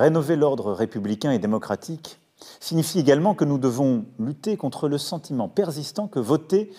Rénover l'ordre républicain et démocratique signifie également que nous devons lutter contre le sentiment persistant que voter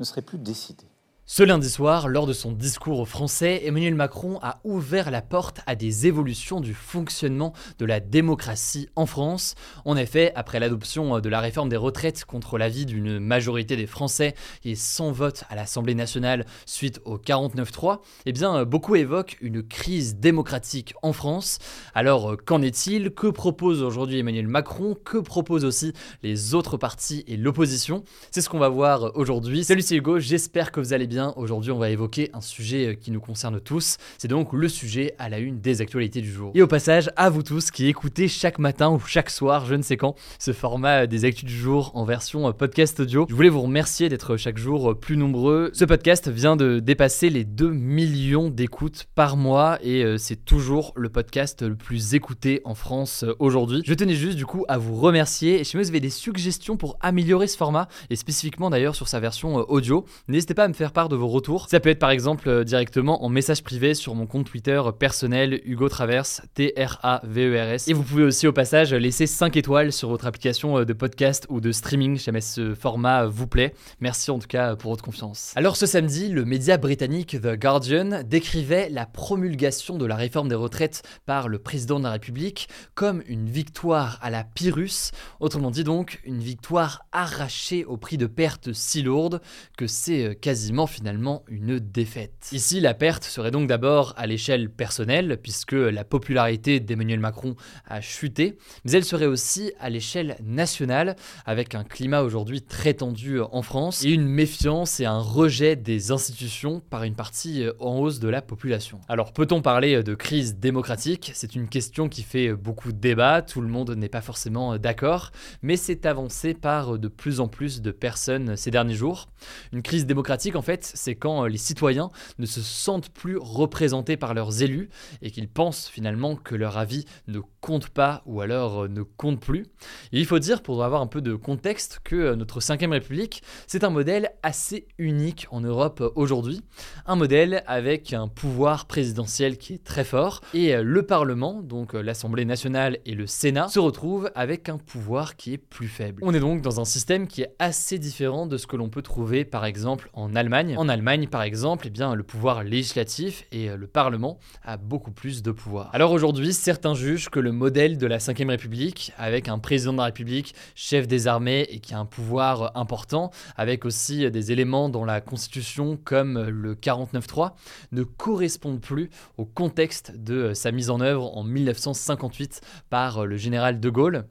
ne serait plus décidé. Ce lundi soir, lors de son discours aux Français, Emmanuel Macron a ouvert la porte à des évolutions du fonctionnement de la démocratie en France. En effet, après l'adoption de la réforme des retraites contre l'avis d'une majorité des Français et sans vote à l'Assemblée nationale suite au 49-3, eh bien, beaucoup évoquent une crise démocratique en France. Alors, qu'en est-il? Que propose aujourd'hui Emmanuel Macron? Que proposent aussi les autres partis et l'opposition? C'est ce qu'on va voir aujourd'hui. Salut, c'est Hugo, j'espère que vous allez bien aujourd'hui on va évoquer un sujet euh, qui nous concerne tous, c'est donc le sujet à la une des actualités du jour. Et au passage, à vous tous qui écoutez chaque matin ou chaque soir, je ne sais quand, ce format euh, des actus du jour en version euh, podcast audio, je voulais vous remercier d'être chaque jour plus nombreux. Ce podcast vient de dépasser les 2 millions d'écoutes par mois et c'est toujours le podcast le plus écouté en France aujourd'hui. Je tenais juste du coup à vous remercier et si vous avez des suggestions pour améliorer ce format et spécifiquement d'ailleurs sur sa version audio, n'hésitez pas à me faire part de vos retours. Ça peut être par exemple euh, directement en message privé sur mon compte Twitter personnel Hugo Travers, T-R-A-V-E-R-S. Et vous pouvez aussi au passage laisser 5 étoiles sur votre application euh, de podcast ou de streaming si jamais ce format vous plaît. Merci en tout cas pour votre confiance. Alors ce samedi, le média britannique The Guardian décrivait la promulgation de la réforme des retraites par le président de la République comme une victoire à la Pyrrhus, autrement dit donc une victoire arrachée au prix de pertes si lourdes que c'est euh, quasiment finalement une défaite. Ici, la perte serait donc d'abord à l'échelle personnelle, puisque la popularité d'Emmanuel Macron a chuté, mais elle serait aussi à l'échelle nationale, avec un climat aujourd'hui très tendu en France, et une méfiance et un rejet des institutions par une partie en hausse de la population. Alors peut-on parler de crise démocratique? C'est une question qui fait beaucoup de débats, tout le monde n'est pas forcément d'accord, mais c'est avancé par de plus en plus de personnes ces derniers jours. Une crise démocratique, en fait, c'est quand euh, les citoyens ne se sentent plus représentés par leurs élus et qu'ils pensent finalement que leur avis ne compte pas ou alors euh, ne compte plus. Et il faut dire, pour avoir un peu de contexte, que euh, notre 5ème République, c'est un modèle assez unique en Europe aujourd'hui. Un modèle avec un pouvoir présidentiel qui est très fort et le Parlement, donc l'Assemblée nationale et le Sénat, se retrouvent avec un pouvoir qui est plus faible. On est donc dans un système qui est assez différent de ce que l'on peut trouver par exemple en Allemagne. En Allemagne, par exemple, eh le pouvoir législatif et euh, le Parlement a beaucoup plus de pouvoir. Alors aujourd'hui, certains jugent que le modèle de la Ve République, avec un président de la République, chef des armées et qui a un pouvoir important, avec aussi des éléments dans la Constitution comme le 49.3, ne correspondent plus au contexte de sa mise en œuvre en 1958 par le général de Gaulle.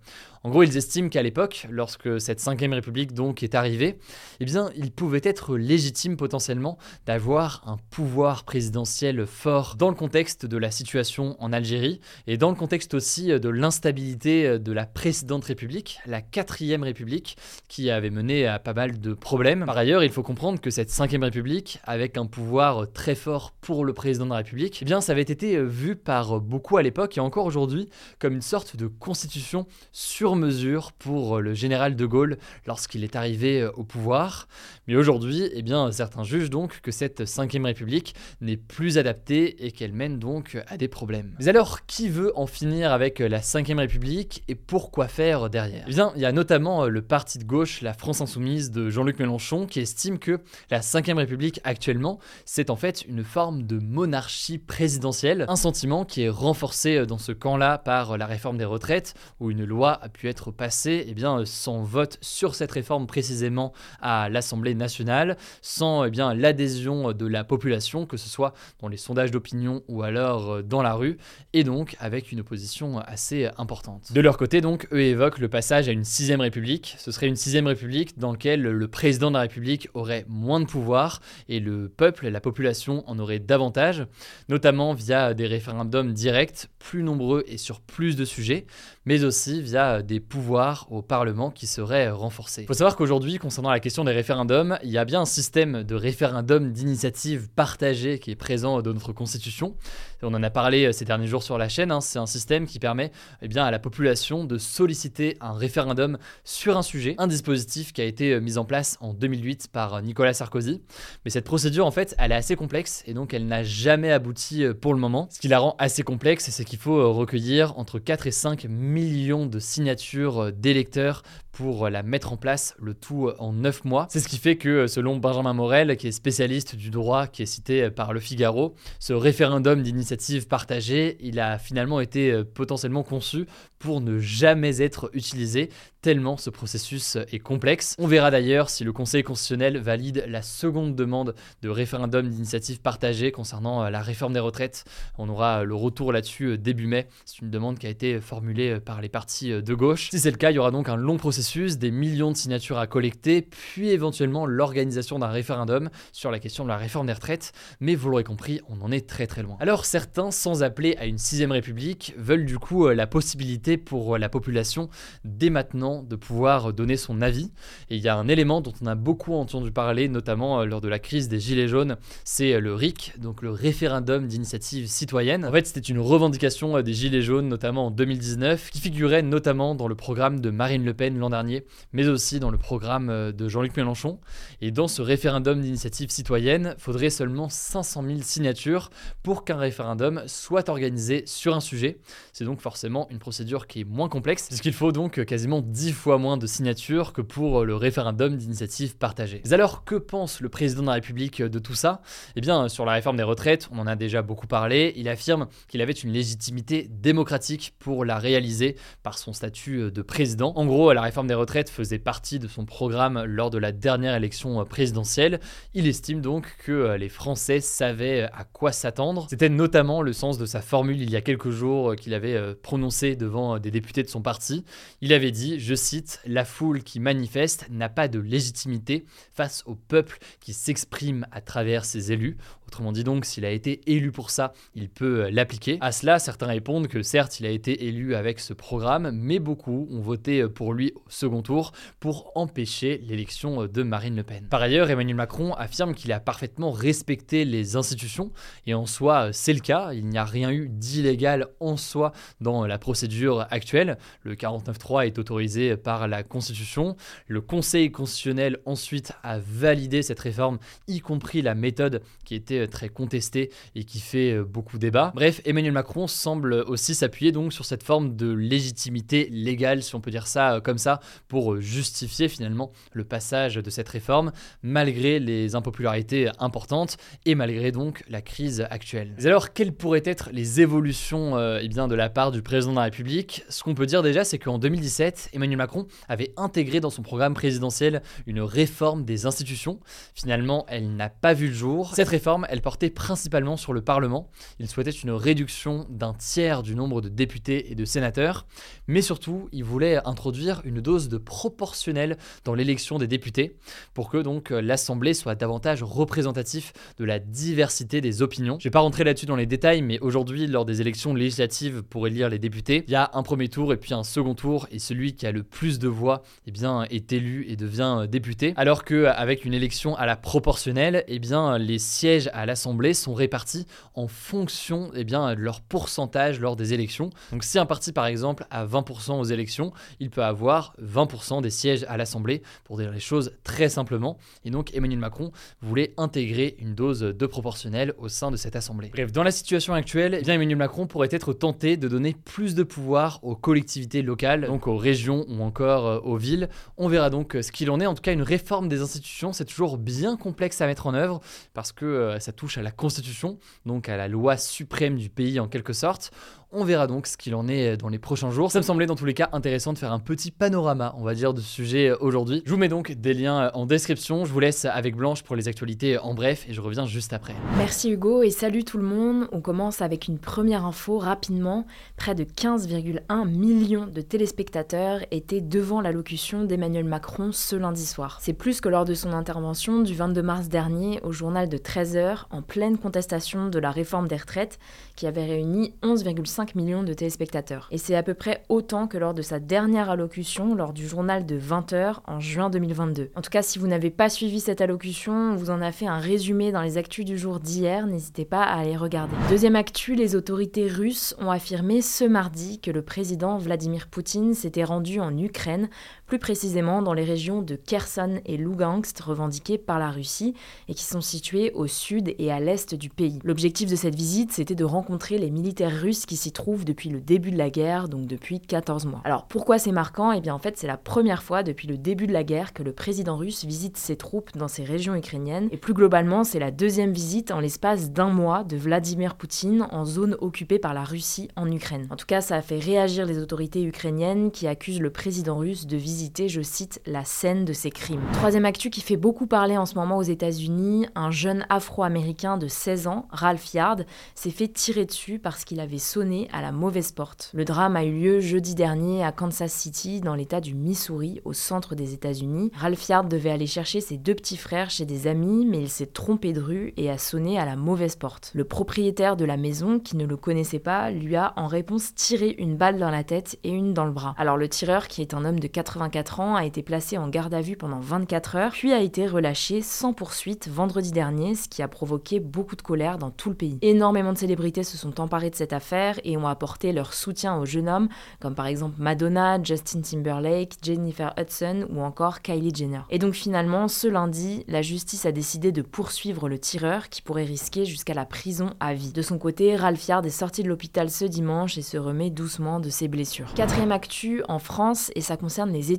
En gros, ils estiment qu'à l'époque, lorsque cette 5ème République donc est arrivée, eh bien, il pouvait être légitime potentiellement d'avoir un pouvoir présidentiel fort dans le contexte de la situation en Algérie et dans le contexte aussi de l'instabilité de la précédente République, la 4ème République, qui avait mené à pas mal de problèmes. Par ailleurs, il faut comprendre que cette 5ème République, avec un pouvoir très fort pour le président de la République, eh bien, ça avait été vu par beaucoup à l'époque et encore aujourd'hui comme une sorte de constitution sur mesure pour euh, le général de Gaulle lorsqu'il est arrivé euh, au pouvoir. Mais aujourd'hui, eh bien, certains jugent donc que cette 5ème République n'est plus adaptée et qu'elle mène donc à des problèmes. Mais alors, qui veut en finir avec la 5ème République et pourquoi faire derrière? Eh bien, il y a notamment euh, le parti de gauche, la France Insoumise de Jean-Luc Mélenchon, qui estime que la 5ème République actuellement, c'est en fait une forme de monarchie présidentielle, un sentiment qui est renforcé dans ce camp-là par la réforme des retraites, où une loi a pu pu être passé eh bien, sans vote sur cette réforme précisément à l'Assemblée nationale, sans eh bien, l'adhésion de la population, que ce soit dans les sondages d'opinion ou alors euh, dans la rue, et donc avec une opposition assez importante. De leur côté, donc, eux évoquent le passage à une sixième république. Ce serait une sixième république dans laquelle le président de la République aurait moins de pouvoir et le peuple, la population en aurait davantage, notamment via des référendums directs, plus nombreux et sur plus de sujets, mais aussi via des pouvoirs au Parlement qui seraient renforcés. Il faut savoir qu'aujourd'hui, concernant la question des référendums, il y a bien un système de référendum d'initiative partagée qui est présent dans notre Constitution. On en a parlé ces derniers jours sur la chaîne, hein. c'est un système qui permet eh bien, à la population de solliciter un référendum sur un sujet, un dispositif qui a été mis en place en 2008 par Nicolas Sarkozy. Mais cette procédure, en fait, elle est assez complexe et donc elle n'a jamais abouti pour le moment. Ce qui la rend assez complexe, c'est qu'il faut recueillir entre 4 et 5 millions de signatures d'électeurs pour la mettre en place, le tout en 9 mois. C'est ce qui fait que, selon Benjamin Morel, qui est spécialiste du droit, qui est cité par Le Figaro, ce référendum d'initiative partagée, il a finalement été euh, potentiellement conçu pour ne jamais être utilisé, tellement ce processus est complexe. On verra d'ailleurs si le Conseil constitutionnel valide la seconde demande de référendum d'initiative partagée concernant euh, la réforme des retraites. On aura le retour là-dessus euh, début mai. C'est une demande qui a été formulée par les partis de gauche. Si c'est le cas, il y aura donc un long processus des millions de signatures à collecter, puis éventuellement l'organisation d'un référendum sur la question de la réforme des retraites, mais vous l'aurez compris, on en est très très loin. Alors certains, sans appeler à une sixième république, veulent du coup euh, la possibilité pour euh, la population dès maintenant de pouvoir donner son avis. Et il y a un élément dont on a beaucoup entendu parler, notamment euh, lors de la crise des Gilets jaunes, c'est le RIC, donc le référendum d'initiative citoyenne. En fait, c'était une revendication des Gilets jaunes, notamment en 2019, qui figurait notamment dans le programme de Marine Le Pen l'an dernier mais aussi dans le programme euh, de Jean-Luc Mélenchon. Et dans ce référendum d'initiative citoyenne, faudrait seulement 500 000 signatures pour qu'un référendum soit organisé sur un sujet. C'est donc forcément une procédure qui est moins complexe, puisqu'il faut donc quasiment 10 fois moins de signatures que pour le référendum d'initiative partagée. Mais alors, que pense le président de la République de tout ça? Eh bien, sur la réforme des retraites, on en a déjà beaucoup parlé. Il affirme qu'il avait une légitimité démocratique pour la réaliser par son statut de président. En gros, la réforme des retraites faisait partie de son programme lors de la dernière élection présidentielle. Il estime donc que euh, les Français savaient à quoi s'attendre. C'était notamment le sens de sa formule il y a quelques jours euh, qu'il avait euh, prononcée devant des députés de son parti. Il avait dit, je cite, La foule qui manifeste n'a pas de légitimité face au peuple qui s'exprime à travers ses élus. Autrement dit donc, s'il a été élu pour ça, il peut l'appliquer. À cela, certains répondent que certes, il a été élu avec ce programme, mais beaucoup ont voté pour lui au second tour pour empêcher l'élection de Marine Le Pen. Par ailleurs, Emmanuel Macron affirme qu'il a parfaitement respecté les institutions et en soi, c'est le cas. Il n'y a rien eu d'illégal en soi dans la procédure actuelle. Le 49.3 est autorisé par la Constitution. Le Conseil constitutionnel ensuite a validé cette réforme, y compris la méthode qui était très contestée et qui fait beaucoup débat. Bref, Emmanuel Macron semble aussi s'appuyer donc sur cette forme de légitimité légale, si on peut dire ça comme ça, pour justifier finalement le passage de cette réforme, malgré les impopularités importantes et malgré donc la crise actuelle. Mais alors, quelles pourraient être les évolutions euh, eh bien, de la part du président de la République? Ce qu'on peut dire déjà, c'est qu'en 2017, Emmanuel Macron avait intégré dans son programme présidentiel une réforme des institutions. Finalement, elle n'a pas vu le jour. Cette réforme, elle portait principalement sur le Parlement. Il souhaitait une réduction d'un tiers du nombre de députés et de sénateurs, mais surtout, il voulait introduire une dose de proportionnel dans l'élection des députés pour que donc l'Assemblée soit davantage représentatif de la diversité des opinions. Je vais pas rentrer là-dessus dans les détails, mais aujourd'hui, lors des élections législatives pour élire les députés, il y a un premier tour et puis un second tour, et celui qui a le plus de voix eh bien, est élu et devient député. Alors qu'avec une élection à la proportionnelle, eh les sièges à l'Assemblée sont répartis en fonction eh bien, de leur pourcentage lors des élections. Donc si un parti par exemple a 20% aux élections, il peut avoir 20% des sièges à l'Assemblée, pour dire les choses très simplement. Et donc Emmanuel Macron voulait intégrer une dose de proportionnel au sein de cette Assemblée. Bref, dans la situation actuelle, eh Emmanuel Macron pourrait être tenté de donner plus de pouvoir aux collectivités locales, donc aux régions ou encore euh, aux villes. On verra donc euh, ce qu'il en est. En tout cas, une réforme des institutions, c'est toujours bien complexe à mettre en œuvre parce que euh, ça touche à la Constitution, donc à la loi suprême du pays en quelque sorte. On verra donc ce qu'il en est dans les prochains jours. Ça me semblait dans tous les cas intéressant de faire un petit panorama, on va dire, de ce sujet aujourd'hui. Je vous mets donc des liens en description. Je vous laisse avec Blanche pour les actualités en bref et je reviens juste après. Merci Hugo et salut tout le monde. On commence avec une première info rapidement. Près de 15,1 millions de téléspectateurs étaient devant l'allocution d'Emmanuel Macron ce lundi soir. C'est plus que lors de son intervention du 22 mars dernier au journal de 13h en pleine contestation de la réforme des retraites qui avait réuni 11,5 millions de téléspectateurs. Et c'est à peu près autant que lors de sa dernière allocution lors du journal de 20h en juin 2022. En tout cas, si vous n'avez pas suivi cette allocution, on vous en a fait un résumé dans les actus du jour d'hier, n'hésitez pas à aller regarder. Deuxième actu, les autorités russes ont affirmé ce mardi que le président Vladimir Poutine s'était rendu en Ukraine, plus précisément dans les régions de Kherson et Lugansk revendiquées par la Russie et qui sont situées au sud et à l'est du pays. L'objectif de cette visite, c'était de rencontrer les militaires russes qui s'y trouvent depuis le début de la guerre, donc depuis 14 mois. Alors pourquoi c'est marquant? Eh bien en fait c'est la première fois depuis le début de la guerre que le président russe visite ses troupes dans ces régions ukrainiennes et plus globalement c'est la deuxième visite en l'espace d'un mois de Vladimir Poutine en zone occupée par la Russie en Ukraine. En tout cas ça a fait réagir les autorités ukrainiennes qui accusent le président russe de visiter, je cite, la scène de ses crimes. Troisième actu qui fait beaucoup parler en ce moment aux États-Unis, un jeune afro-américain de 16 ans, Ralph Yard, s'est fait tirer dessus parce qu'il avait sonné à la mauvaise porte. Le drame a eu lieu jeudi dernier à Kansas City, dans l'état du Missouri, au centre des États-Unis. Ralph Yard devait aller chercher ses deux petits frères chez des amis, mais il s'est trompé de rue et a sonné à la mauvaise porte. Le propriétaire de la maison, qui ne le connaissait pas, lui a en réponse tiré une balle dans la tête et une dans le bras. Alors le tireur, qui est un homme de 84 ans, a été placé en garde à vue pendant 24 heures, puis a été relâché sans poursuite vendredi dernier, ce qui a provoqué beaucoup de colère dans tout le pays. Énormément de célébrités se sont emparées de cette affaire et ont apporté leur soutien au jeune homme, comme par exemple Madonna, Justin Timberlake, Jennifer Hudson ou encore Kylie Jenner. Et donc finalement, ce lundi, la justice a décidé de poursuivre le tireur qui pourrait risquer jusqu'à la prison à vie. De son côté, Ralph Yard est sorti de l'hôpital ce dimanche et se remet doucement de ses blessures. Quatrième actu, en France, et ça concerne les étudiants,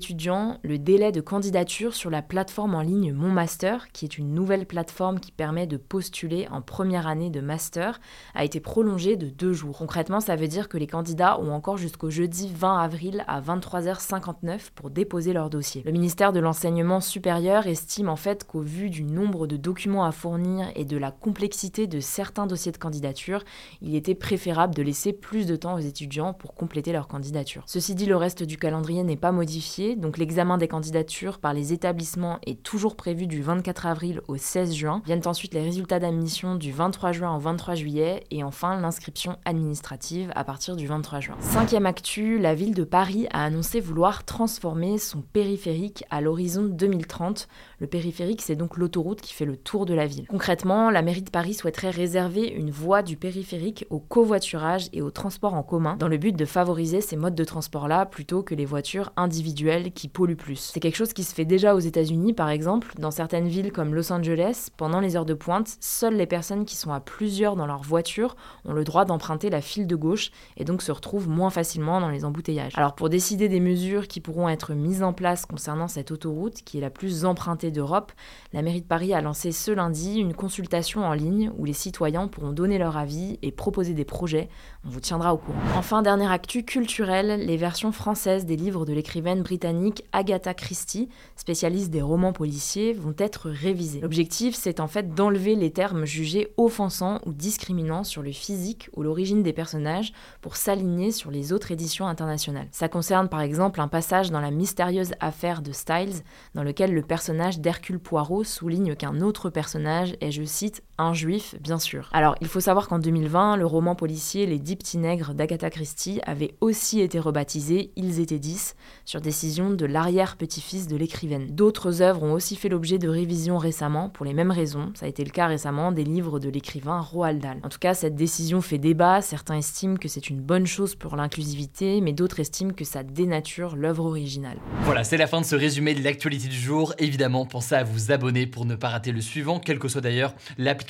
le délai de candidature sur la plateforme en ligne Mon Master, qui est une nouvelle plateforme qui permet de postuler en première année de master, a été prolongé de deux jours. Concrètement, ça veut dire que les candidats ont encore jusqu'au jeudi 20 avril à 23h59 pour déposer leur dossier. Le ministère de l'Enseignement supérieur estime en fait qu'au vu du nombre de documents à fournir et de la complexité de certains dossiers de candidature, il était préférable de laisser plus de temps aux étudiants pour compléter leur candidature. Ceci dit, le reste du calendrier n'est pas modifié, donc l'examen des candidatures par les établissements est toujours prévu du 24 avril au 16 juin. Viennent ensuite les résultats d'admission du 23 juin au 23 juillet et enfin l'inscription administrative à partir du 23 juin. Cinquième actu, la ville de Paris a annoncé vouloir transformer son périphérique à l'horizon 2030. Le périphérique, c'est donc l'autoroute qui fait le tour de la ville. Concrètement, la mairie de Paris souhaiterait réserver une voie du périphérique au covoiturage et au transport en commun dans le but de favoriser ces modes de transport-là plutôt que les voitures individuelles qui polluent plus. C'est quelque chose qui se fait déjà aux États-Unis par exemple. Dans certaines villes comme Los Angeles, pendant les heures de pointe, seules les personnes qui sont à plusieurs dans leur voiture ont le droit d'emprunter la file de gauche et donc se retrouvent moins facilement dans les embouteillages. Alors pour décider des mesures qui pourront être mises en place concernant cette autoroute qui est la plus empruntée d'Europe, la mairie de Paris a lancé ce lundi une consultation en ligne où les citoyens pourront donner leur avis et proposer des projets. On vous tiendra au courant. Enfin, dernière actu culturelle, les versions françaises des livres de l'écrivaine britannique Agatha Christie, spécialiste des romans policiers, vont être révisées. L'objectif, c'est en fait d'enlever les termes jugés offensants ou discriminants sur le physique ou l'origine des personnages pour s'aligner sur les autres éditions internationales. Ça concerne par exemple un passage dans la mystérieuse affaire de Styles, dans lequel le personnage d'Hercule Poirot souligne qu'un autre personnage est, je cite, un juif, bien sûr. Alors, il faut savoir qu'en 2020, le roman policier Les Dix Petits Nègres d'Agatha Christie avait aussi été rebaptisé Ils étaient dix, sur décision de l'arrière-petit-fils de l'écrivaine. D'autres œuvres ont aussi fait l'objet de révisions récemment, pour les mêmes raisons. Ça a été le cas récemment des livres de l'écrivain Roald Dahl. En tout cas, cette décision fait débat. Certains estiment que c'est une bonne chose pour l'inclusivité, mais d'autres estiment que ça dénature l'œuvre originale. Voilà, c'est la fin de ce résumé de l'actualité du jour. Évidemment, pensez à vous abonner pour ne pas rater le suivant, quelle que soit d'ailleurs l'application